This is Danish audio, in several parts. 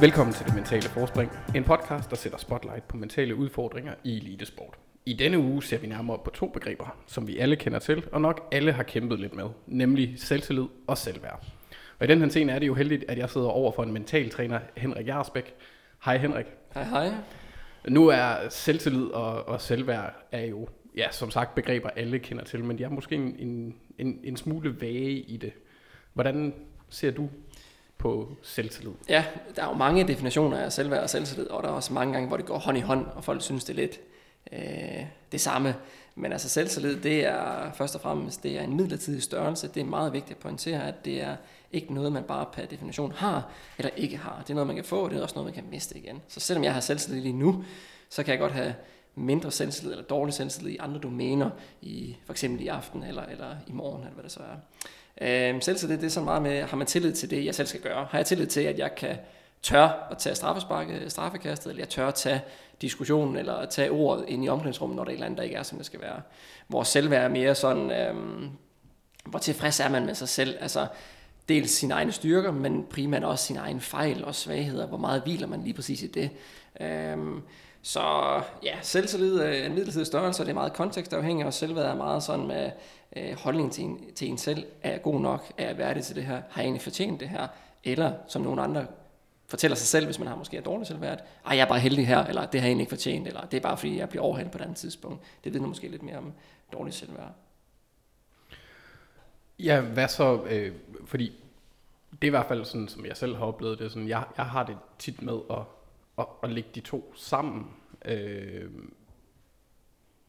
Velkommen til Det Mentale Forspring, en podcast, der sætter spotlight på mentale udfordringer i elitesport. I denne uge ser vi nærmere på to begreber, som vi alle kender til, og nok alle har kæmpet lidt med, nemlig selvtillid og selvværd. Og i den her scene er det jo heldigt, at jeg sidder over for en mental træner, Henrik Jarsbæk. Hej Henrik. Hej hej. Nu er selvtillid og, og selvværd er jo, ja, som sagt, begreber alle kender til, men de er måske en, en, en, en smule vage i det. Hvordan ser du på selvtillid? Ja, der er jo mange definitioner af selvværd og selvtillid, og der er også mange gange, hvor det går hånd i hånd, og folk synes, det er lidt øh, det samme. Men altså selvtillid, det er først og fremmest det er en midlertidig størrelse. Det er meget vigtigt at pointere, at det er ikke noget, man bare per definition har eller ikke har. Det er noget, man kan få, og det er også noget, man kan miste igen. Så selvom jeg har selvtillid lige nu, så kan jeg godt have mindre selvtillid eller dårlig selvtillid i andre domæner, i, for eksempel i aften eller, eller i morgen, eller hvad det så er. Øhm, selvtillid, det er så meget med, har man tillid til det, jeg selv skal gøre? Har jeg tillid til, at jeg kan tør at tage straffesparket, øh, straffekastet, eller jeg tør at tage diskussionen, eller at tage ordet ind i omklædningsrummet, når der er et eller andet, der ikke er, som det skal være. Vores selvværd er mere sådan, øhm, hvor tilfreds er man med sig selv, altså dels sine egne styrker, men primært også sine egne fejl og svagheder, hvor meget hviler man lige præcis i det. Øhm, så ja, selvtillid er en midlertidig størrelse, og det er meget kontekstafhængigt, og selvværd er meget sådan med øh, holdningen til en, til en selv. Er jeg god nok? Er jeg værdig til det her? Har jeg egentlig fortjent det her? Eller som nogle andre fortæller sig selv, hvis man har måske et dårligt selvværd, ej, jeg er bare heldig her, eller det har jeg egentlig ikke fortjent, eller det er bare fordi, jeg bliver overhældt på et andet tidspunkt. Det vidner måske lidt mere om dårligt selvværd. Ja, hvad så, øh, fordi det er i hvert fald sådan, som jeg selv har oplevet det, sådan, jeg, jeg har det tit med at, at, at lægge de to sammen, øh,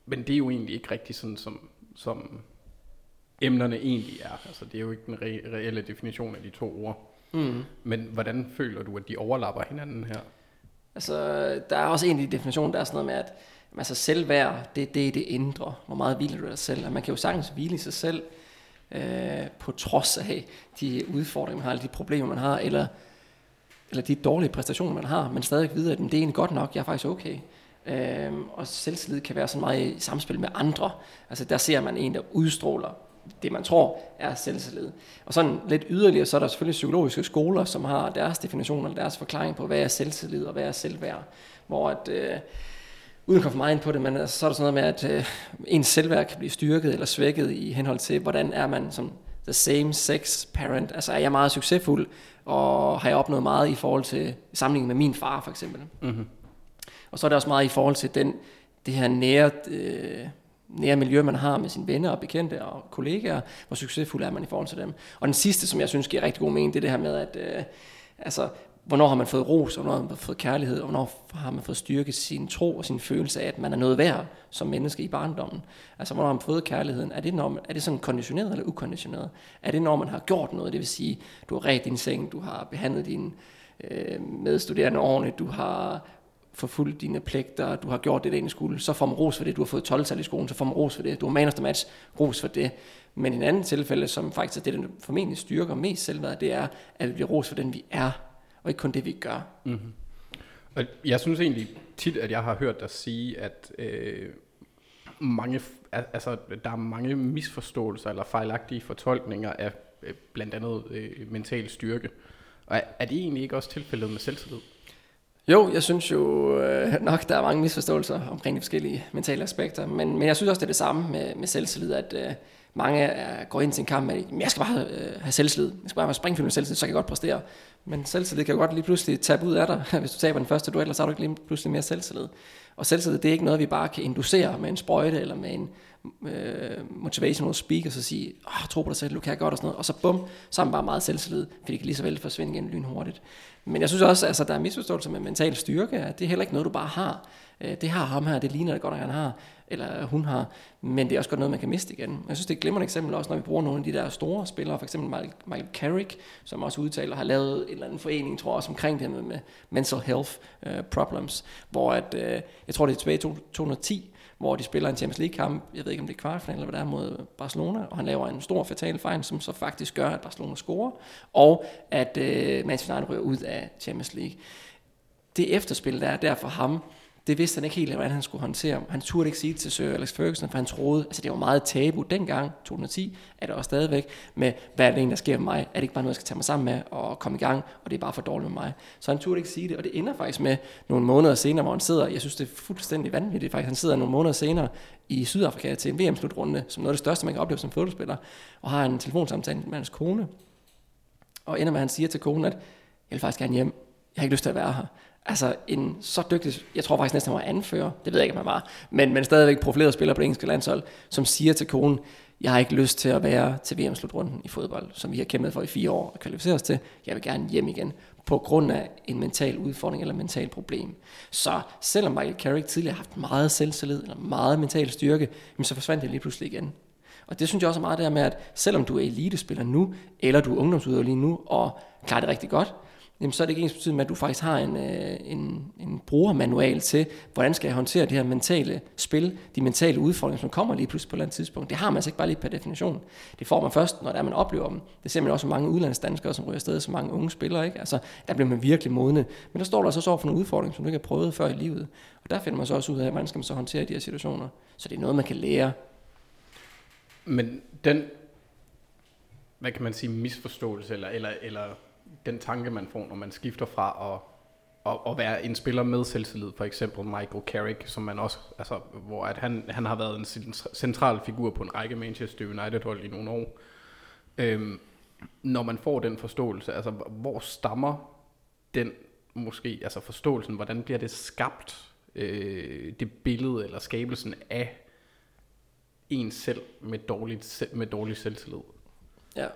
men det er jo egentlig ikke rigtigt sådan, som, som emnerne egentlig er. Altså, det er jo ikke den re- reelle definition af de to ord. Mm. Men hvordan føler du, at de overlapper hinanden her? Altså, der er også en af de definitioner, der er sådan noget med, at altså, selvværd, det er det, det indre. Hvor meget hviler du dig selv? Og man kan jo sagtens hvile i sig selv, øh, på trods af de udfordringer, man har, eller de problemer, man har, eller, eller de dårlige præstationer, man har, men stadig vide, at det er egentlig godt nok, jeg er faktisk okay. Øh, og selvtillid kan være så meget i samspil med andre. Altså der ser man en, der udstråler det, man tror er selvtillid. Og sådan lidt yderligere, så er der selvfølgelig psykologiske skoler, som har deres definition eller deres forklaring på, hvad er selvtillid og hvad er selvværd. Hvor at, øh, uden at komme for meget ind på det, men altså, så er der sådan noget med, at øh, ens selvværd kan blive styrket eller svækket i henhold til, hvordan er man som the same sex parent. Altså er jeg meget succesfuld, og har jeg opnået meget i forhold til sammenligning med min far for eksempel. Mm-hmm. Og så er det også meget i forhold til den, det her nære, øh, nære miljø, man har med sine venner og bekendte og kollegaer, hvor succesfuld er man i forhold til dem. Og den sidste, som jeg synes giver rigtig god mening, det er det her med, at øh, altså, hvornår har man fået ros, og hvornår har man fået kærlighed, og hvornår har man fået styrket sin tro og sin følelse af, at man er noget værd som menneske i barndommen. Altså, hvornår har man fået kærligheden? Er det, når, er det sådan konditioneret eller ukonditioneret? Er det, når man har gjort noget, det vil sige, du har ret din seng, du har behandlet din øh, medstuderende ordentligt, du har forfulgt dine pligter, du har gjort det, der skulle, så får man ros for det. Du har fået 12 i skolen, så får man ros for det. Du har man of the match, ros for det. Men en anden tilfælde, som faktisk er det, der formentlig styrker mest selvværd, det er, at vi bliver ros for den, vi er, og ikke kun det, vi gør. Mm-hmm. Og jeg synes egentlig tit, at jeg har hørt dig sige, at øh, mange, altså, der er mange misforståelser eller fejlagtige fortolkninger af øh, blandt andet øh, mental styrke. Og er, er det egentlig ikke også tilfældet med selvtillid? Jo, jeg synes jo øh, nok, der er mange misforståelser omkring de forskellige mentale aspekter, men, men jeg synes også, det er det samme med, med selvtillid, at øh, mange er, går ind til en kamp med, at jeg skal bare øh, have selvtillid, jeg skal bare have springfilm med selvtillid, så kan jeg godt præstere. Men selvtillid kan jo godt lige pludselig tabe ud af dig. Hvis du taber den første duel, så har du ikke lige pludselig mere selvtillid. Og selvtillid, det er ikke noget, vi bare kan inducere med en sprøjte eller med en øh, motivational speaker, så sige, oh, tro på dig selv, du kan godt og sådan noget. Og så bum, så er man bare meget selvtillid, fordi det kan lige så vel forsvinde igen lynhurtigt. Men jeg synes også, at altså, der er misforståelse med mental styrke, at det er heller ikke noget, du bare har. Øh, det har ham her, det ligner det godt, at han har, eller hun har, men det er også godt noget, man kan miste igen. Jeg synes, det er et glimrende eksempel også, når vi bruger nogle af de der store spillere, for eksempel Michael Carrick, som også udtaler, har lavet en eller anden forening, tror jeg også omkring det med, med mental health uh, problems, hvor at, uh, jeg tror det er tilbage i 2010, hvor de spiller en Champions League-kamp, jeg ved ikke om det er kvartfinal eller hvad det er, mod Barcelona, og han laver en stor fatal fejl, som så faktisk gør, at Barcelona scorer, og at øh, Manchester United ryger ud af Champions League. Det efterspil, der er der for ham, det vidste han ikke helt, hvordan han skulle håndtere. Han turde ikke sige det til Sir Alex Ferguson, for han troede, altså det var meget tabu dengang, 2010, er det også stadigvæk, med hvad er det egentlig, der sker med mig? Er det ikke bare noget, jeg skal tage mig sammen med og komme i gang, og det er bare for dårligt med mig? Så han turde ikke sige det, og det ender faktisk med nogle måneder senere, hvor han sidder, jeg synes det er fuldstændig vanvittigt faktisk, han sidder nogle måneder senere i Sydafrika til en VM-slutrunde, som noget af det største, man kan opleve som fodboldspiller, og har en telefonsamtale med hans kone, og ender med, at han siger til konen, at jeg vil faktisk gerne hjem, jeg har ikke lyst til at være her. Altså en så dygtig, jeg tror faktisk næsten, han var anfører, det ved jeg ikke, om han var, men, men stadigvæk profileret spiller på det engelske landshold, som siger til konen, jeg har ikke lyst til at være til VM-slutrunden i fodbold, som vi har kæmpet for i fire år og kvalificeret os til. Jeg vil gerne hjem igen, på grund af en mental udfordring eller mental problem. Så selvom Michael Carrick tidligere har haft meget selvtillid eller meget mental styrke, så forsvandt det lige pludselig igen. Og det synes jeg også er meget der med, at selvom du er elitespiller nu, eller du er ungdomsudøver lige nu, og klarer det rigtig godt, jamen så er det ikke ens betydning med, at du faktisk har en, øh, en, en brugermanual til, hvordan skal jeg håndtere det her mentale spil, de mentale udfordringer, som kommer lige pludselig på et eller andet tidspunkt. Det har man altså ikke bare lige per definition. Det får man først, når det er, man oplever dem. Det ser man også mange udlandsdanskere, som ryger afsted, så mange unge spillere. Ikke? Altså, der bliver man virkelig modne. Men der står der så så for nogle udfordringer, som du ikke har prøvet før i livet. Og der finder man så også ud af, hvordan skal man så håndtere de her situationer. Så det er noget, man kan lære. Men den, hvad kan man sige, misforståelse, eller, eller, eller den tanke, man får, når man skifter fra at, at, at være en spiller med selvtillid, for eksempel Michael Carrick, som man også, altså, hvor at han, han har været en central figur på en række Manchester United-hold i nogle år. Øhm, når man får den forståelse, altså hvor stammer den måske, altså forståelsen, hvordan bliver det skabt, øh, det billede eller skabelsen af en selv med, dårligt, med dårlig selvtillid? Ja.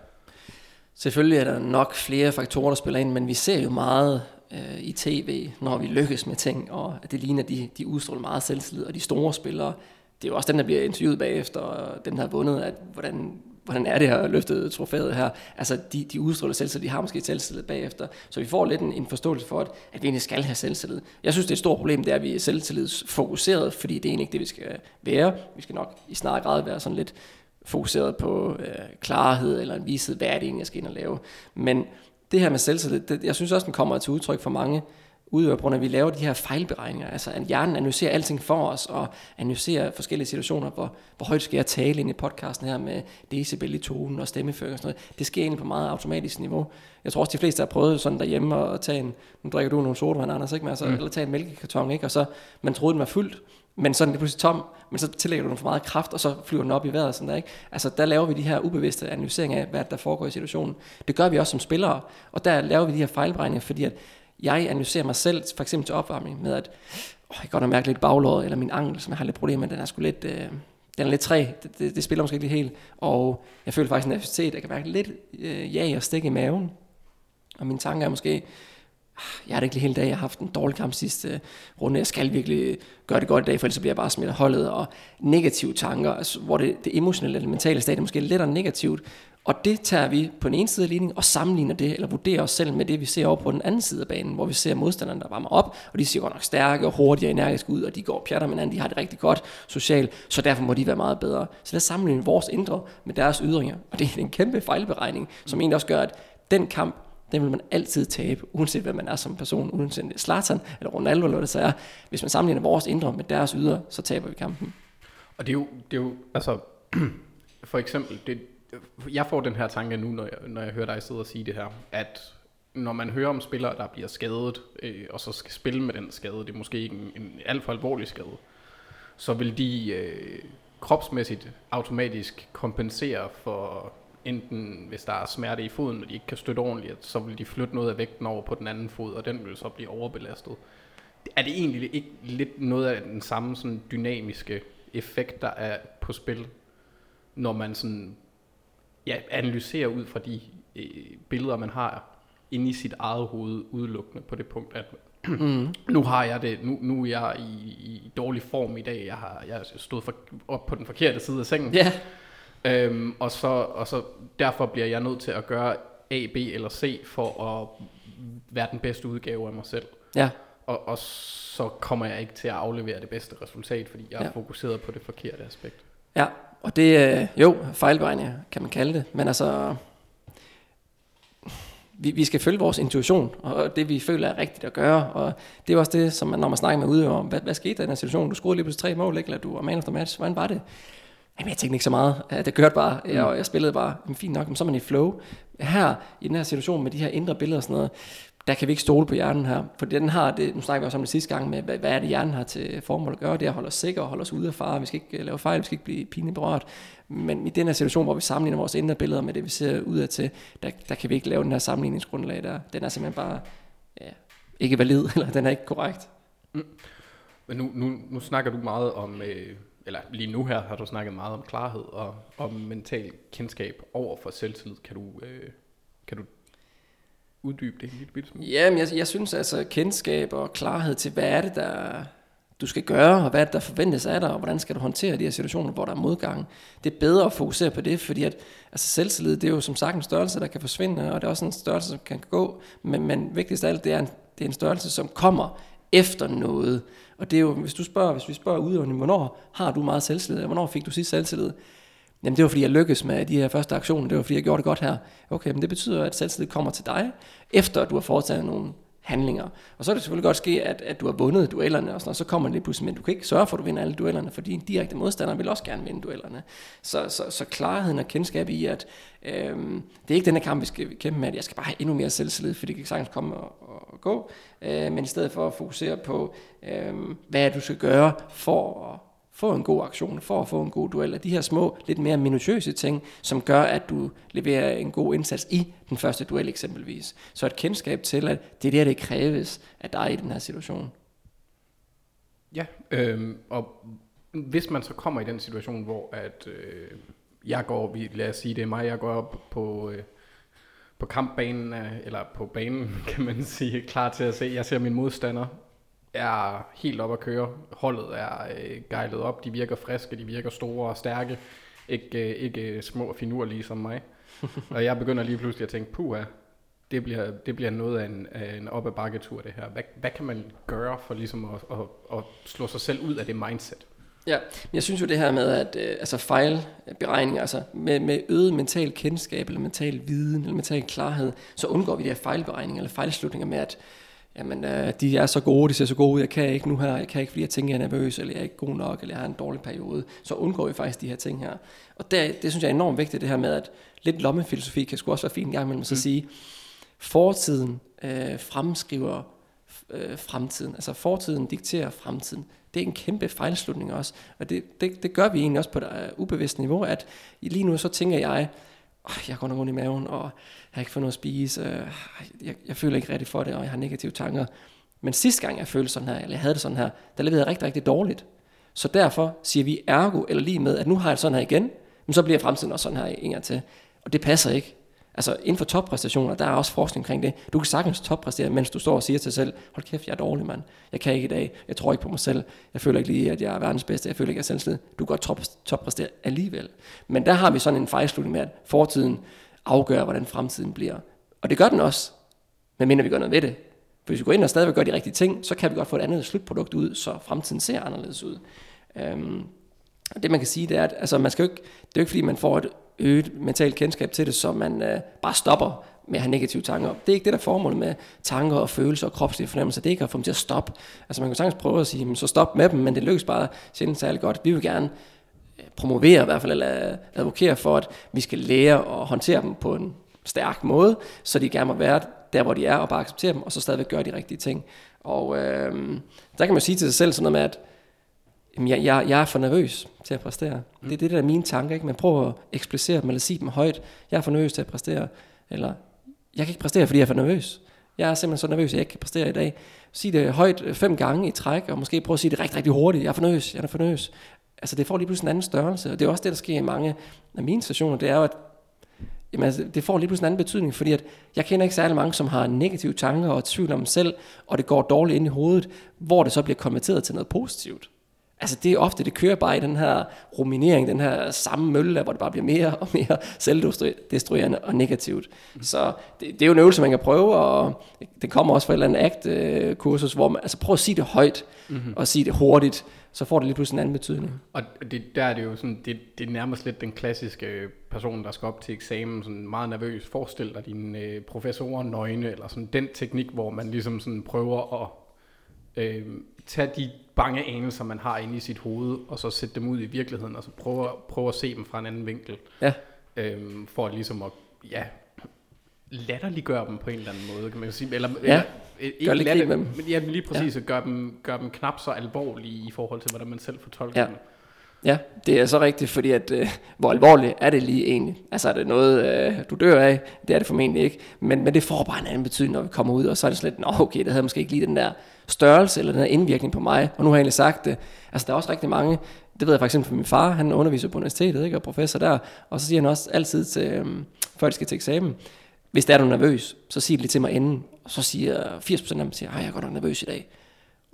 Selvfølgelig er der nok flere faktorer, der spiller ind, men vi ser jo meget øh, i tv, når vi lykkes med ting, og det ligner, de, de udstråler meget selvtillid, og de store spillere, det er jo også dem, der bliver interviewet bagefter, og den har vundet, at hvordan, hvordan er det her løftet trofæet her? Altså, de, de udstråler selvtillid, de har måske selvtillid bagefter, så vi får lidt en, en forståelse for, at, at vi egentlig skal have selvtillid. Jeg synes, det er et stort problem, det er, at vi er selvtillidsfokuseret, fordi det er egentlig ikke det, vi skal være. Vi skal nok i snart grad være sådan lidt fokuseret på øh, klarhed eller en vished, hvad er det egentlig, jeg skal ind og lave. Men det her med selvtillid, det, jeg synes også, den kommer til udtryk for mange udøver, på grund af, at vi laver de her fejlberegninger. Altså, at hjernen analyserer alting for os, og analyserer forskellige situationer, hvor, hvor højt skal jeg tale ind i podcasten her med decibel i tonen og stemmeføring og sådan noget. Det sker egentlig på meget automatisk niveau. Jeg tror også, de fleste har prøvet sådan derhjemme at tage en, nu drikker du nogle sodavand, Anders, ikke? Men altså, mm. eller tage en mælkekarton, ikke? Og så, man troede, den var fyldt, men så er den pludselig tom, men så tillægger du den for meget kraft, og så flyver den op i vejret. Sådan der, ikke? Altså, der laver vi de her ubevidste analyseringer af, hvad der foregår i situationen. Det gør vi også som spillere, og der laver vi de her fejlberegninger, fordi at jeg analyserer mig selv, for eksempel til opvarmning, med at åh, jeg kan godt mærke lidt baglåret, eller min ankel, som jeg har lidt problemer med, den er sgu lidt, øh, den er lidt træ, det, det, det, spiller måske ikke helt, og jeg føler faktisk en nervøsitet, jeg kan mærke lidt øh, ja og stik i maven, og min tanke er måske, jeg har det ikke lige hele dag, jeg har haft en dårlig kamp sidste runde, jeg skal virkelig gøre det godt i dag, for ellers bliver jeg bare smidt af holdet, og negative tanker, altså, hvor det, det emotionelle eller mentale stadie måske er lidt negativt, og det tager vi på den ene side af ligningen og sammenligner det, eller vurderer os selv med det, vi ser over på den anden side af banen, hvor vi ser modstanderne, der varmer op, og de ser godt nok stærke og hurtige og energiske ud, og de går og pjatter med hinanden, de har det rigtig godt socialt, så derfor må de være meget bedre. Så der sammenligner sammenligne vores indre med deres ydringer, og det er en kæmpe fejlberegning, som egentlig også gør, at den kamp, den vil man altid tabe, uanset hvad man er som person, uanset det er Zlatan eller Ronaldo eller hvad det så er. Hvis man sammenligner vores indre med deres ydre, så taber vi kampen. Og det er jo, det er jo altså, for eksempel, det, jeg får den her tanke nu, når jeg, når jeg hører dig sidde og sige det her, at når man hører om spillere, der bliver skadet, øh, og så skal spille med den skade, det er måske ikke en, en alt for alvorlig skade, så vil de øh, kropsmæssigt automatisk kompensere for enten hvis der er smerte i foden, og de ikke kan støtte ordentligt, så vil de flytte noget af vægten over på den anden fod, og den vil så blive overbelastet. Er det egentlig ikke lidt noget af den samme sådan dynamiske effekt, der er på spil, når man sådan ja, analyserer ud fra de øh, billeder, man har inde i sit eget hoved udelukkende på det punkt, at mm. nu har jeg det, nu, nu er jeg i, i dårlig form i dag, jeg har jeg stået for, op på den forkerte side af sengen, yeah. Øhm, og, så, og så derfor bliver jeg nødt til at gøre A, B eller C for at være den bedste udgave af mig selv. Ja. Og, og så kommer jeg ikke til at aflevere det bedste resultat, fordi jeg ja. er fokuseret på det forkerte aspekt. Ja, og det, øh, jo, fejlberegninger kan man kalde det, men altså, vi, vi skal følge vores intuition, og det vi føler er rigtigt at gøre, og det er også det, som man, når man snakker med udøver om, hvad, hvad skete der i den situation? Du scorede lige pludselig tre mål, ikke? eller du var man of the match, hvordan var det? Jamen, jeg tænkte ikke så meget. Det kørte bare, mm. jeg, jeg spillede bare. Men fint nok, men så er man i flow. Her, i den her situation med de her indre billeder og sådan noget, der kan vi ikke stole på hjernen her. For den har det, nu snakker vi også om det sidste gang med, hvad, hvad er det hjernen har til formål at gøre? Det er at holde os sikre og holde os ude af fare. Vi skal ikke øh, lave fejl, vi skal ikke blive pinligt berørt. Men i den her situation, hvor vi sammenligner vores indre billeder med det, vi ser ud af til, der, der kan vi ikke lave den her sammenligningsgrundlag der. Den er simpelthen bare ja, ikke valid, eller den er ikke korrekt. Mm. Men nu, nu, nu snakker du meget om, øh, eller lige nu her har du snakket meget om klarhed og om mental kendskab over for selvtillid. Kan du, øh, kan du uddybe det en lille smule? Jamen, jeg, jeg synes altså, kendskab og klarhed til, hvad er det, der du skal gøre, og hvad der forventes af dig, og hvordan skal du håndtere de her situationer, hvor der er modgang. Det er bedre at fokusere på det, fordi at, altså selvtillid, det er jo som sagt en størrelse, der kan forsvinde, og det er også en størrelse, som kan gå, men, men vigtigst af alt, det er, en, det er en størrelse, som kommer efter noget. Og det er jo, hvis du spørger, hvis vi spørger udøvende, hvornår har du meget selvtillid, hvornår fik du sidst selvtillid? Jamen det var fordi jeg lykkedes med de her første aktioner, det var fordi jeg gjorde det godt her. Okay, men det betyder, at selvtillid kommer til dig, efter at du har foretaget nogle handlinger. Og så er det selvfølgelig godt ske, at, at du har vundet duellerne, og sådan, og så kommer det lige pludselig, men du kan ikke sørge for, at du vinder alle duellerne, for din direkte modstander vil også gerne vinde duellerne. Så, så, så klarheden og kendskab i, at øhm, det er ikke den her kamp, vi skal kæmpe med, at jeg skal bare have endnu mere selvtillid, for det kan sagtens komme og, og gå, øh, men i stedet for at fokusere på, øh, hvad du skal gøre for at få en god aktion, for at få en god duel, de her små, lidt mere minutiøse ting, som gør, at du leverer en god indsats i den første duel eksempelvis. Så et kendskab til, at det er det, det kræves af dig i den her situation. Ja, øh, og hvis man så kommer i den situation, hvor at øh, jeg går, lad os sige, det er mig, jeg går op på, øh, på kampbanen, øh, eller på banen, kan man sige, klar til at se, jeg ser min modstander, er helt op at køre. Holdet er øh, gejlet op, de virker friske, de virker store og stærke. Ikke, øh, ikke små og finurlige som mig. og jeg begynder lige pludselig at tænke, puha, det bliver, det bliver noget af en, af en op ad bakketur det her. Hvad, hvad kan man gøre for ligesom at, at, at slå sig selv ud af det mindset? Ja, jeg synes jo det her med, at øh, altså fejlberegninger, altså med, med øget mental kendskab, eller mental viden, eller mental klarhed, så undgår vi de her fejlberegninger, eller fejlslutninger med, at jamen, øh, de er så gode, de ser så gode ud, jeg kan ikke nu her, jeg kan ikke, fordi jeg tænker, jeg er nervøs, eller jeg er ikke god nok, eller jeg har en dårlig periode, så undgår vi faktisk de her ting her. Og det, det synes jeg er enormt vigtigt, det her med, at lidt lommefilosofi kan sgu også være fint en gang imellem, så mm. sige, fortiden øh, fremskriver øh, fremtiden, altså fortiden dikterer fremtiden. Det er en kæmpe fejlslutning også, og det, det, det gør vi egentlig også på et uh, ubevidst niveau, at lige nu så tænker jeg, jeg går rundt i maven, og jeg har ikke fået noget at spise, øh, jeg, jeg føler ikke rigtig for det, og jeg har negative tanker. Men sidste gang jeg følte sådan her, eller jeg havde det sådan her, der leverede jeg rigtig, rigtig dårligt. Så derfor siger vi ergo, eller lige med, at nu har jeg det sådan her igen, men så bliver fremtiden også sådan her en gang til. Og det passer ikke. Altså inden for toppræstationer, der er også forskning omkring det. Du kan sagtens toppræstere, mens du står og siger til dig selv, hold kæft, jeg er dårlig, mand. Jeg kan ikke i dag. Jeg tror ikke på mig selv. Jeg føler ikke lige, at jeg er verdens bedste. Jeg føler ikke, at jeg er selvstændig. Du kan godt top, toppræstere alligevel. Men der har vi sådan en fejlslutning med, at fortiden afgør, hvordan fremtiden bliver. Og det gør den også, medmindre vi gør noget ved det. For hvis vi går ind og stadigvæk gør de rigtige ting, så kan vi godt få et andet slutprodukt ud, så fremtiden ser anderledes ud. Øhm, og det man kan sige, det er, at altså, man skal jo ikke, det er jo ikke fordi, man får et øget mentalt kendskab til det, så man øh, bare stopper med at have negative tanker. Det er ikke det, der er formålet med tanker og følelser og kropslige fornemmelser. Det er ikke at få dem til at stoppe. Altså man kan sagtens prøve at sige, så stop med dem, men det lykkes bare sjældent særlig godt. Vi vil gerne øh, promovere i hvert fald, eller advokere for, at vi skal lære at håndtere dem på en stærk måde, så de gerne må være der, hvor de er, og bare acceptere dem, og så stadigvæk gøre de rigtige ting. Og øh, der kan man sige til sig selv sådan noget med, at jamen, jeg, jeg, jeg er for nervøs til at præstere. Mm. Det er det, der er mine tanker. Ikke? Man prøver at eksplicere dem, eller sige dem højt. Jeg er for nervøs til at præstere. Eller, jeg kan ikke præstere, fordi jeg er for nervøs. Jeg er simpelthen så nervøs, at jeg ikke kan præstere i dag. Sig det højt fem gange i træk, og måske prøve at sige det rigtig, rigtig hurtigt. Jeg er for nervøs, jeg er for nervøs. Altså det får lige pludselig en anden størrelse, og det er også det, der sker i mange af mine stationer. Det er jo, at jamen, altså, det får lige pludselig en anden betydning, fordi at jeg kender ikke særlig mange, som har negative tanker og tvivl om sig selv, og det går dårligt ind i hovedet, hvor det så bliver konverteret til noget positivt. Altså det er ofte, det kører bare i den her ruminering, den her samme mølle, hvor det bare bliver mere og mere selvdestruerende og negativt. Så det, det er jo en øvelse, man kan prøve, og det kommer også fra et eller andet ACT-kursus, hvor man, altså prøv at sige det højt, mm-hmm. og sige det hurtigt, så får det lige pludselig en anden betydning. Og det, der er det jo sådan, det, det er nærmest lidt den klassiske person, der skal op til eksamen, sådan meget nervøs. Forestil dig dine øh, professorer nøgne, eller sådan den teknik, hvor man ligesom sådan prøver at øh, tage de bange anelser, man har inde i sit hoved, og så sætte dem ud i virkeligheden, og så prøve, prøve at se dem fra en anden vinkel. Ja. Øhm, for ligesom at, ja, latterliggøre dem på en eller anden måde, kan man sige. Eller, Ja. eller, ikke Gør lidt latter, med dem. men ja, lige præcis, ja. at gøre dem, gør dem knap så alvorlige i forhold til, hvordan man selv fortolker Ja. dem. Ja, det er så rigtigt, fordi at, øh, hvor alvorligt er det lige egentlig? Altså er det noget, øh, du dør af? Det er det formentlig ikke. Men, men det får bare en anden betydning, når vi kommer ud, og så er det sådan lidt, Nå, okay, det havde måske ikke lige den der størrelse eller den der indvirkning på mig. Og nu har jeg egentlig sagt det. Altså der er også rigtig mange, det ved jeg for eksempel fra min far, han underviser på universitetet, ikke, og professor der, og så siger han også altid til, øh, før de skal til eksamen, hvis der er du nervøs, så sig det lige til mig inden. Og så siger 80% af dem, siger, jeg er godt nok nervøs i dag.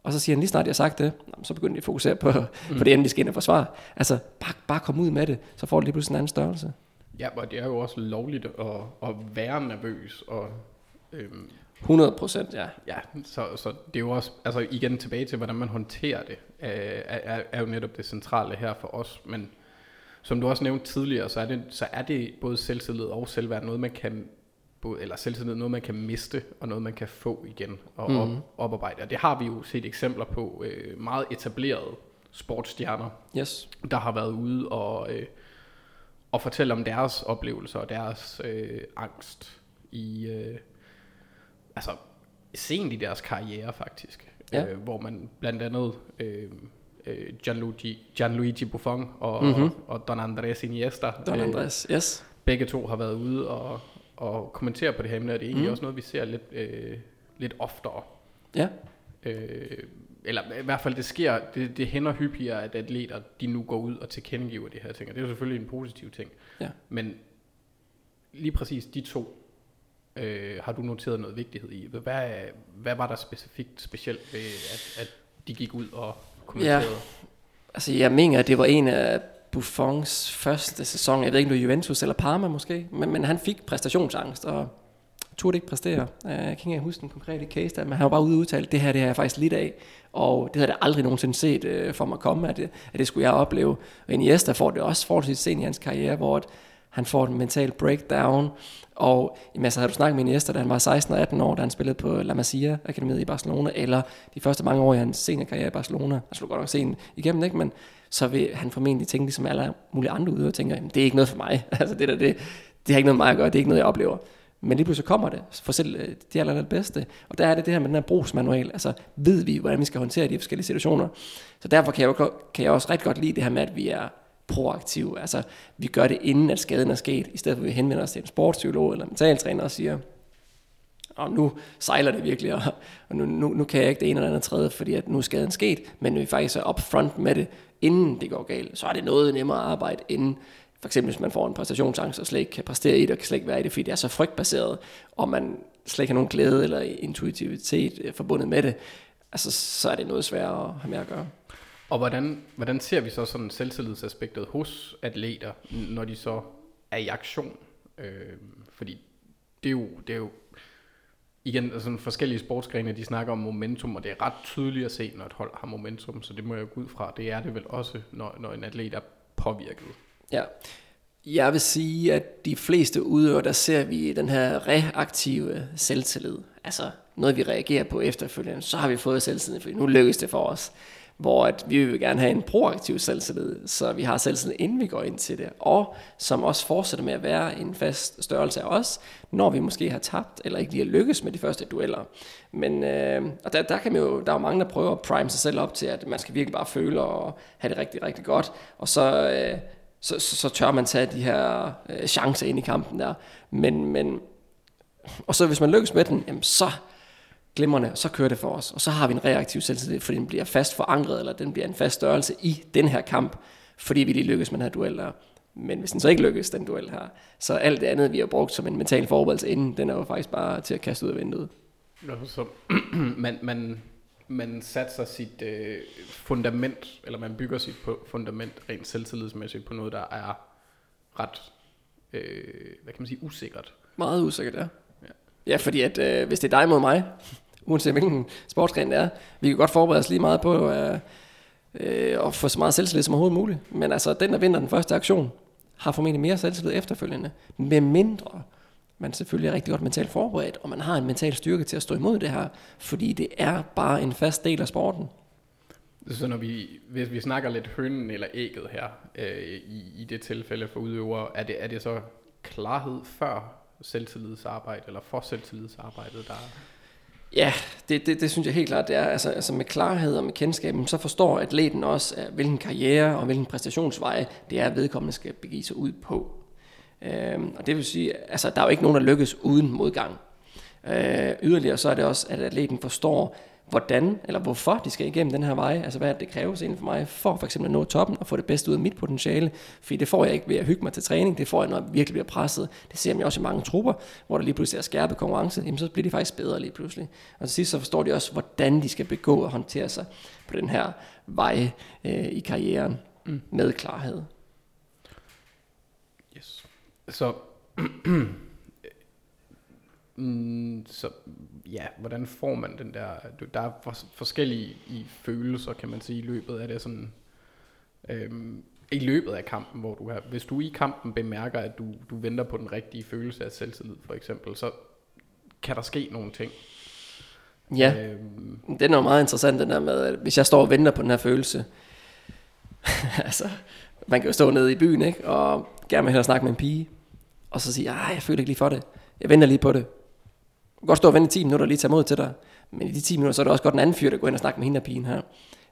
Og så siger han, lige snart jeg har sagt det, "Nå, men så begynder de at fokusere på, mm. på det, inden de skal ind og forsvare. Altså, bare, bare kom ud med det, så får det lige pludselig en anden størrelse. Ja, og det er jo også lovligt at, at være nervøs, og øhm, 100 procent, ja. Ja, så, så det er jo også, altså igen tilbage til, hvordan man håndterer det, er, er, er jo netop det centrale her for os, men som du også nævnte tidligere, så er det, så er det både selvtillid og selvværd noget, man kan, både, eller selvtillid noget, man kan miste, og noget, man kan få igen og mm. op, oparbejde. Og det har vi jo set eksempler på, øh, meget etablerede sportsstjerner, Yes. der har været ude og, øh, og fortælle om deres oplevelser og deres øh, angst i, øh, altså sent i deres karriere faktisk, Ja. øh, hvor man blandt andet øh, øh, Gianluigi, Gianluigi Buffon og, Mhm. mm-hmm. og Don Andres Iniesta, Don øh, Andres, yes. begge to har været ude og, og kommentere på det her emne, og det er egentlig mm. også noget, vi ser lidt, øh, lidt oftere. Ja, Øh, eller i hvert fald det sker, det, det hænder hyppigere, at atleter de nu går ud og tilkendegiver det her ting, og det er jo selvfølgelig en positiv ting. Ja. Men lige præcis de to, øh, har du noteret noget vigtighed i? Hvad, hvad var der specifikt specielt ved, at, at de gik ud og kommenterede? altså jeg mener, at det var en af Buffons første sæson. Jeg ved ikke, om det var Juventus eller Parma måske, men, men han fik præstationsangst, og turde ikke præstere. Øh, jeg kan ikke huske den konkrete case der, men han var bare ude og udtale, det her det har jeg faktisk lidt af, og det havde jeg aldrig nogensinde set øh, for mig komme, at det, at det skulle jeg opleve. Og Iniesta får det også forholdsvis sent i hans karriere, hvor han får et mental breakdown, og jamen, altså, havde du snakket med Iniesta, da han var 16 og 18 år, da han spillede på La Masia Akademiet i Barcelona, eller de første mange år i hans seniorkarriere i Barcelona, altså, han slog godt nok sen igennem, ikke? men så vil han formentlig tænke ligesom alle mulige andre ude, og tænker, jamen, det er ikke noget for mig, altså det der, det, det har ikke noget med mig at gøre, det er ikke noget, jeg oplever. Men lige pludselig kommer det, for selv det de aller, aller bedste. Og der er det det her med den her brugsmanual, altså ved vi, hvordan vi skal håndtere de forskellige situationer. Så derfor kan jeg, jo, kan jeg også ret godt lide det her med, at vi er proaktive. Altså, vi gør det inden, at skaden er sket, i stedet for at vi henvender os til en sportspsykolog eller en mentaltræner og siger, og nu sejler det virkelig, og, og nu, nu, nu kan jeg ikke det ene eller andet tredje, fordi at nu er skaden sket, men når vi faktisk er upfront med det, inden det går galt, så er det noget nemmere at arbejde inden, for eksempel hvis man får en præstationsangst og slet ikke kan præstere i det, og kan slet ikke være i det, fordi det er så frygtbaseret, og man slet ikke har nogen glæde eller intuitivitet øh, forbundet med det, altså så er det noget sværere at have med at gøre. Og hvordan, hvordan ser vi så sådan selvtillidsaspektet hos atleter, når de så er i aktion? Øh, fordi det er jo, det er jo igen altså forskellige sportsgrene, de snakker om momentum, og det er ret tydeligt at se, når et hold har momentum, så det må jeg gå ud fra. Det er det vel også, når, når en atlet er påvirket. Ja. Jeg vil sige, at de fleste udøvere, der ser vi den her reaktive selvtillid. Altså noget, vi reagerer på efterfølgende. Så har vi fået selvtillid, for nu lykkes det for os. Hvor at vi vil gerne have en proaktiv selvtillid, så vi har selvtillid, inden vi går ind til det. Og som også fortsætter med at være en fast størrelse af os, når vi måske har tabt, eller ikke lige har lykkes med de første dueller. Men øh, og der, der, kan man jo, der er jo mange, der prøver at prime sig selv op til, at man skal virkelig bare føle og have det rigtig, rigtig godt. Og så... Øh, så, så, så tør man tage de her øh, chancer ind i kampen der. Men, men, og så hvis man lykkes med den, jamen så glimrende, så kører det for os. Og så har vi en reaktiv selvtillid, fordi den bliver fast forankret, eller den bliver en fast størrelse i den her kamp, fordi vi lige lykkes med den her duel der. Men hvis den så ikke lykkes, den duel her, så alt det andet, vi har brugt som en mental forberedelse inden, den er jo faktisk bare til at kaste ud af vinduet. Så man, man, man satser sit øh, fundament, eller man bygger sit fundament rent selvtillidsmæssigt på noget, der er ret, øh, hvad kan man sige, usikkert. Meget usikkert. Ja, ja fordi at, øh, hvis det er dig mod mig, uanset hvilken sportsgren det er, vi kan godt forberede os lige meget på øh, øh, at få så meget selvtillid som overhovedet muligt. Men altså, den, der vinder den første aktion, har formentlig mere selvtillid efterfølgende. Med mindre man selvfølgelig er rigtig godt mentalt forberedt, og man har en mental styrke til at stå imod det her, fordi det er bare en fast del af sporten. Så når vi, hvis vi snakker lidt hønnen eller ægget her, øh, i, i det tilfælde for udøvere, er det, er det så klarhed før selvtillidsarbejde, eller for selvtillidsarbejdet, der er? Ja, det, det, det synes jeg helt klart, det er. Altså, altså med klarhed og med kendskaben, så forstår atleten også, hvilken karriere og hvilken præstationsvej det er, vedkommende skal begive sig ud på. Øhm, og det vil sige, altså der er jo ikke nogen, der lykkes uden modgang. Øh, yderligere så er det også, at atleten forstår, hvordan eller hvorfor de skal igennem den her vej. Altså hvad det kræves inden for mig for for eksempel at nå toppen og få det bedste ud af mit potentiale. Fordi det får jeg ikke ved at hygge mig til træning, det får jeg, når jeg virkelig bliver presset. Det ser man også i mange trupper, hvor der lige pludselig er skærpet konkurrence, jamen så bliver de faktisk bedre lige pludselig. Og til sidst så forstår de også, hvordan de skal begå og håndtere sig på den her vej øh, i karrieren mm. med klarhed. Yes. Så, mm, så ja, hvordan får man den der, der er for, forskellige i følelser, kan man sige, i løbet af det sådan, øhm, i løbet af kampen, hvor du har, hvis du i kampen bemærker, at du, du venter på den rigtige følelse af selvtillid, for eksempel, så kan der ske nogle ting. Ja, øhm, den er jo meget interessant, den der med, at hvis jeg står og venter på den her følelse, altså, man kan jo stå nede i byen, ikke, og gerne vil hellere snakke med en pige, og så sige, jeg føler ikke lige for det, jeg venter lige på det. Kan godt stå og vente i 10 minutter og lige tage mod til dig, men i de 10 minutter, så er det også godt en anden fyr, der går ind og snakker med hende og pigen her.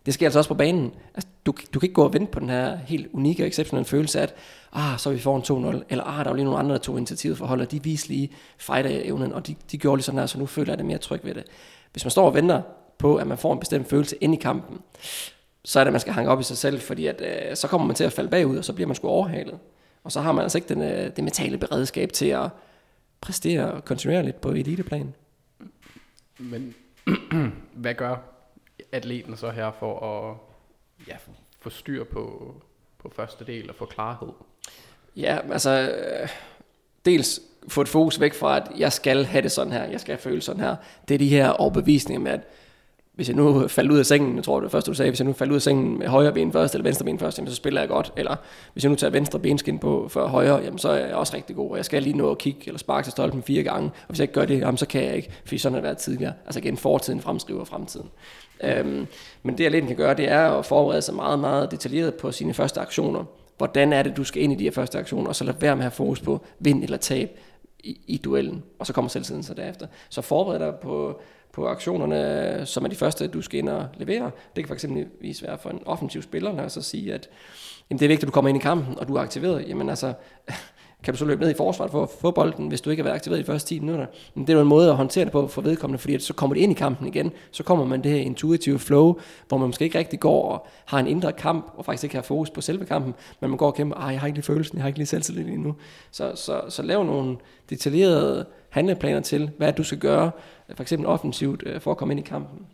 Det sker altså også på banen. Altså, du, du kan ikke gå og vente på den her helt unikke og exceptionelle følelse af, at ah, så er vi foran 2-0, eller ah, der var lige nogle andre, der tog initiativet for holdet, de viste lige fighter-evnen, og de, de gjorde lige sådan her, så nu føler jeg det mere tryg ved det. Hvis man står og venter på, at man får en bestemt følelse ind i kampen, så er det, at man skal hænge op i sig selv, fordi at, øh, så kommer man til at falde bagud, og så bliver man sgu overhalet. Og så har man altså ikke den, øh, det mentale beredskab til at præstere kontinuerligt på eliteplan. Men hvad gør atleten så her for at ja, få styr på, på første del og få klarhed? Ja, altså øh, dels få et fokus væk fra, at jeg skal have det sådan her, jeg skal føle sådan her. Det er de her overbevisninger med, at hvis jeg nu falder ud af sengen, jeg tror det var første du sagde, hvis jeg nu falder ud af sengen med højre ben først, eller venstre ben først, jamen, så spiller jeg godt. Eller hvis jeg nu tager venstre benskin på for højre, jamen, så er jeg også rigtig god, og jeg skal lige nå at kigge eller sparke til stolpen fire gange. Og hvis jeg ikke gør det, jamen, så kan jeg ikke, fordi sådan har det været tidligere. Altså igen, fortiden fremskriver fremtiden. Øhm, men det jeg kan gøre, det er at forberede sig meget, meget detaljeret på sine første aktioner. Hvordan er det, du skal ind i de her første aktioner, og så lad være med at have fokus på vind eller tab i, i duellen, og så kommer selvtiden så derefter. Så forbered dig på, på aktionerne, som er de første, du skal ind og levere. Det kan fx være for en offensiv spiller, lad os så sige, at jamen, det er vigtigt, at du kommer ind i kampen, og du er aktiveret. Jamen altså, kan du så løbe ned i forsvaret for at få bolden, hvis du ikke har været aktiveret i de første 10 minutter. Men det er jo en måde at håndtere det på for vedkommende, fordi at så kommer det ind i kampen igen, så kommer man det her intuitive flow, hvor man måske ikke rigtig går og har en indre kamp, og faktisk ikke har fokus på selve kampen, men man går og kæmper, jeg har ikke lige følelsen, jeg har ikke lige selvtillid endnu. Så, så, så lav nogle detaljerede handleplaner til, hvad du skal gøre, for eksempel offensivt, øh, for at komme ind i kampen.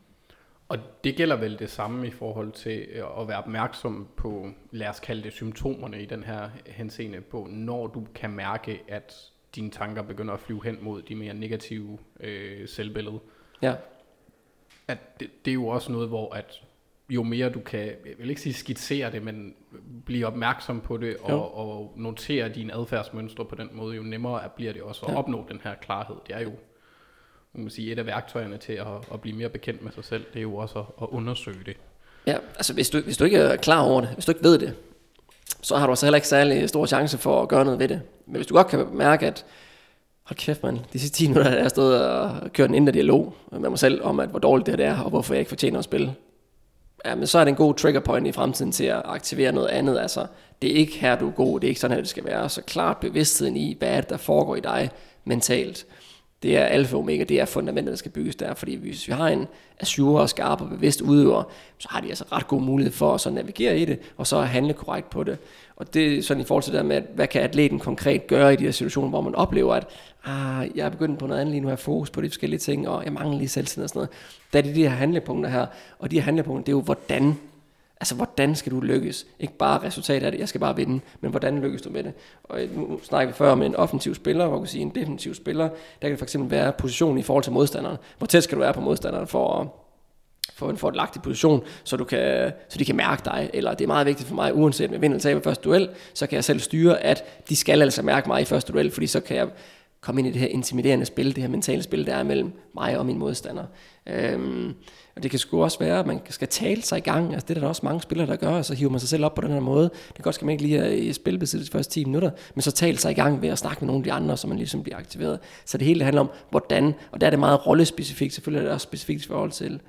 Og det gælder vel det samme i forhold til øh, at være opmærksom på, lad os kalde det symptomerne i den her henseende på, når du kan mærke, at dine tanker begynder at flyve hen mod de mere negative øh, selvbillede. Ja. At det, det er jo også noget, hvor at jo mere du kan, jeg vil ikke sige skitsere det, men blive opmærksom på det og, og notere dine adfærdsmønstre på den måde, jo nemmere bliver det også at ja. opnå den her klarhed. Det er jo man sige, et af værktøjerne til at, at blive mere bekendt med sig selv, det er jo også at, at undersøge det. Ja, altså hvis du, hvis du ikke er klar over det, hvis du ikke ved det, så har du altså heller ikke særlig stor chance for at gøre noget ved det. Men hvis du godt kan mærke, at hold kæft man, de sidste 10 minutter, jeg har stået og kørt en indre dialog med mig selv om, at hvor dårligt det er, og hvorfor jeg ikke fortjener at spille jamen, så er det en god trigger point i fremtiden til at aktivere noget andet. Altså, det er ikke her, du er god, det er ikke sådan, her, det skal være. Så klart bevidstheden i, hvad er det, der foregår i dig mentalt det er alfa og omega, det er fundamentet, der skal bygges der, fordi hvis vi har en Azure, skarp og bevidst udøver, så har de altså ret god mulighed for at så navigere i det, og så handle korrekt på det. Og det er sådan i forhold til det der med, at hvad kan atleten konkret gøre i de her situationer, hvor man oplever, at ah, jeg er begyndt på noget andet lige nu, jeg har fokus på de forskellige ting, og jeg mangler lige selvtillid og sådan noget. Der er det de her handlepunkter her, og de her handlepunkter, det er jo, hvordan Altså, hvordan skal du lykkes? Ikke bare resultatet af det, jeg skal bare vinde, men hvordan lykkes du med det? Og nu snakker vi før om en offensiv spiller, hvor kan sige en defensiv spiller. Der kan det fx være position i forhold til modstanderen. Hvor tæt skal du være på modstanderen for at få en fordelagtig position, så, du kan, så de kan mærke dig, eller det er meget vigtigt for mig, uanset om jeg vinder eller taber første duel, så kan jeg selv styre, at de skal altså mærke mig i første duel, fordi så kan jeg komme ind i det her intimiderende spil, det her mentale spil, der er mellem mig og min modstander. Øhm, og det kan sgu også være, at man skal tale sig i gang. Altså, det er der også mange spillere, der gør, og så hiver man sig selv op på den her måde. Det kan godt skal man ikke lige øh, i spilbesiddet de første 10 minutter, men så tale sig i gang ved at snakke med nogle af de andre, så man ligesom bliver aktiveret. Så det hele handler om, hvordan, og der er det meget rollespecifikt, selvfølgelig er det også specifikt i forhold til,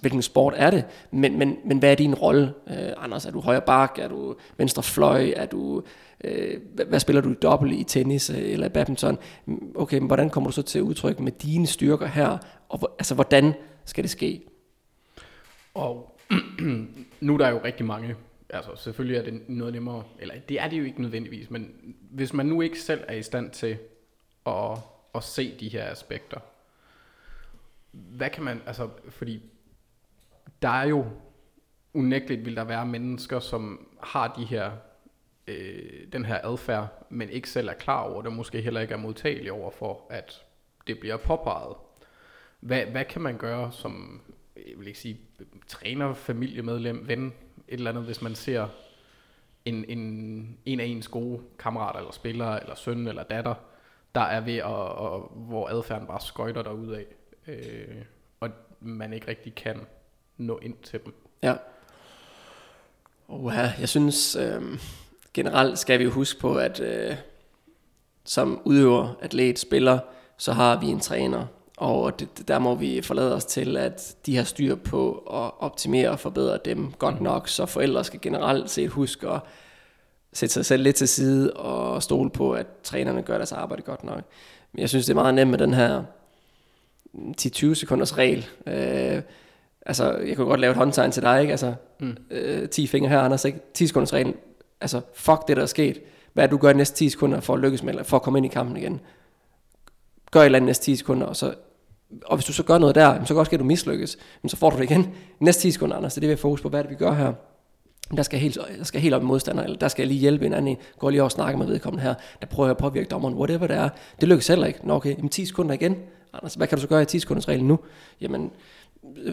hvilken sport er det, men, men, men hvad er din rolle, øh, Anders? Er du højre bak? Er du venstre fløj? Er du, øh, hvad, spiller du i dobbelt i tennis øh, eller i badminton? Okay, men hvordan kommer du så til at udtrykke med dine styrker her? Og altså, hvordan skal det ske? Og nu er der jo rigtig mange, altså selvfølgelig er det noget nemmere, eller det er det jo ikke nødvendigvis, men hvis man nu ikke selv er i stand til at, at se de her aspekter, hvad kan man, altså fordi der er jo unægteligt vil der være mennesker, som har de her, øh, den her adfærd, men ikke selv er klar over det, måske heller ikke er modtagelig over for, at det bliver påpeget. Hvad, hvad kan man gøre som, jeg vil ikke sige, træner, familiemedlem, ven, et eller andet, hvis man ser en, en, en af ens gode kammerater, eller spillere, eller søn, eller datter, der er ved at, og, hvor adfærden bare skøjter af, øh, og man ikke rigtig kan nå ind til dem. Ja. Uha, jeg synes øh, generelt skal vi jo huske på, at øh, som udøver, atlet, spiller, så har vi en træner, og det, der må vi forlade os til, at de har styr på at optimere og forbedre dem godt mm. nok, så forældre skal generelt set huske at sætte sig selv lidt til side og stole på, at trænerne gør deres arbejde godt nok. Men jeg synes, det er meget nemt med den her 10-20 sekunders regel. Øh, altså, jeg kunne godt lave et håndtegn til dig, ikke? Altså, mm. øh, 10 fingre her, Anders, ikke? 10 sekunders regel. Altså, fuck det, der er sket. Hvad er det, du gør i næste 10 sekunder for at lykkes med, eller for at komme ind i kampen igen? Gør et eller andet næste 10 sekunder, og så og hvis du så gør noget der, så kan også ske, at du mislykkes. Men så får du det igen. Næste 10 sekunder, Anders, det er det, vi har fokus på. Hvad er det, vi gør her? Der skal, helt, der skal helt op i modstander, eller der skal jeg lige hjælpe en anden. Går lige over og snakke med vedkommende her. Der prøver jeg at påvirke dommeren, whatever det er. Det lykkes heller ikke. Nå okay, jamen 10 sekunder igen. Anders, hvad kan du så gøre i 10 sekunders regel nu? Jamen,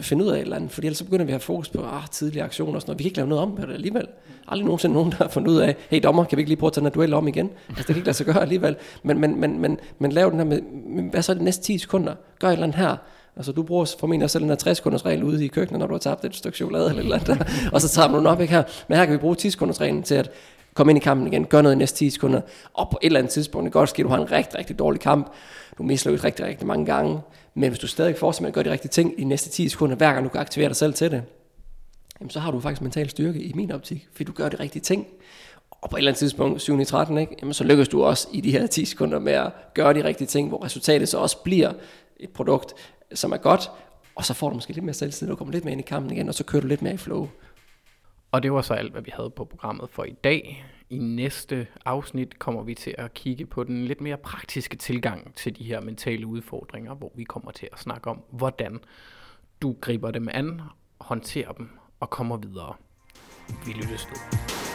finde ud af et eller andet, fordi ellers så begynder vi at have fokus på ah, tidlige aktioner og sådan noget. Vi kan ikke lave noget om det alligevel. Aldrig nogensinde nogen, der har fundet ud af, hey dommer, kan vi ikke lige prøve at tage den duel om igen? Altså, det kan ikke lade sig gøre alligevel. Men, men, men, men, men lav den her med, hvad så de næste 10 sekunder? Gør et eller andet her. Altså du bruger formentlig også den her 60 sekunders regel ude i køkkenet, når du har tabt et stykke chokolade eller, eller andet, og så tager man den op ikke her. Men her kan vi bruge 10 sekunders reglen til at komme ind i kampen igen, gøre noget i næste 10 sekunder, og på et eller andet tidspunkt, det kan godt ske, at du har en rigtig, rigtig dårlig kamp, du mislykkes rigtig, rigtig mange gange, men hvis du stadig fortsætter med at gøre de rigtige ting i de næste 10 sekunder, hver gang du kan aktivere dig selv til det, jamen så har du faktisk mental styrke i min optik, fordi du gør de rigtige ting. Og på et eller andet tidspunkt, 7. i 13, ikke? Jamen, så lykkes du også i de her 10 sekunder med at gøre de rigtige ting, hvor resultatet så også bliver et produkt, som er godt, og så får du måske lidt mere selvtid, du kommer lidt mere ind i kampen igen, og så kører du lidt mere i flow. Og det var så alt, hvad vi havde på programmet for i dag. I næste afsnit kommer vi til at kigge på den lidt mere praktiske tilgang til de her mentale udfordringer, hvor vi kommer til at snakke om, hvordan du griber dem an, håndterer dem og kommer videre. Vi lyttes ved.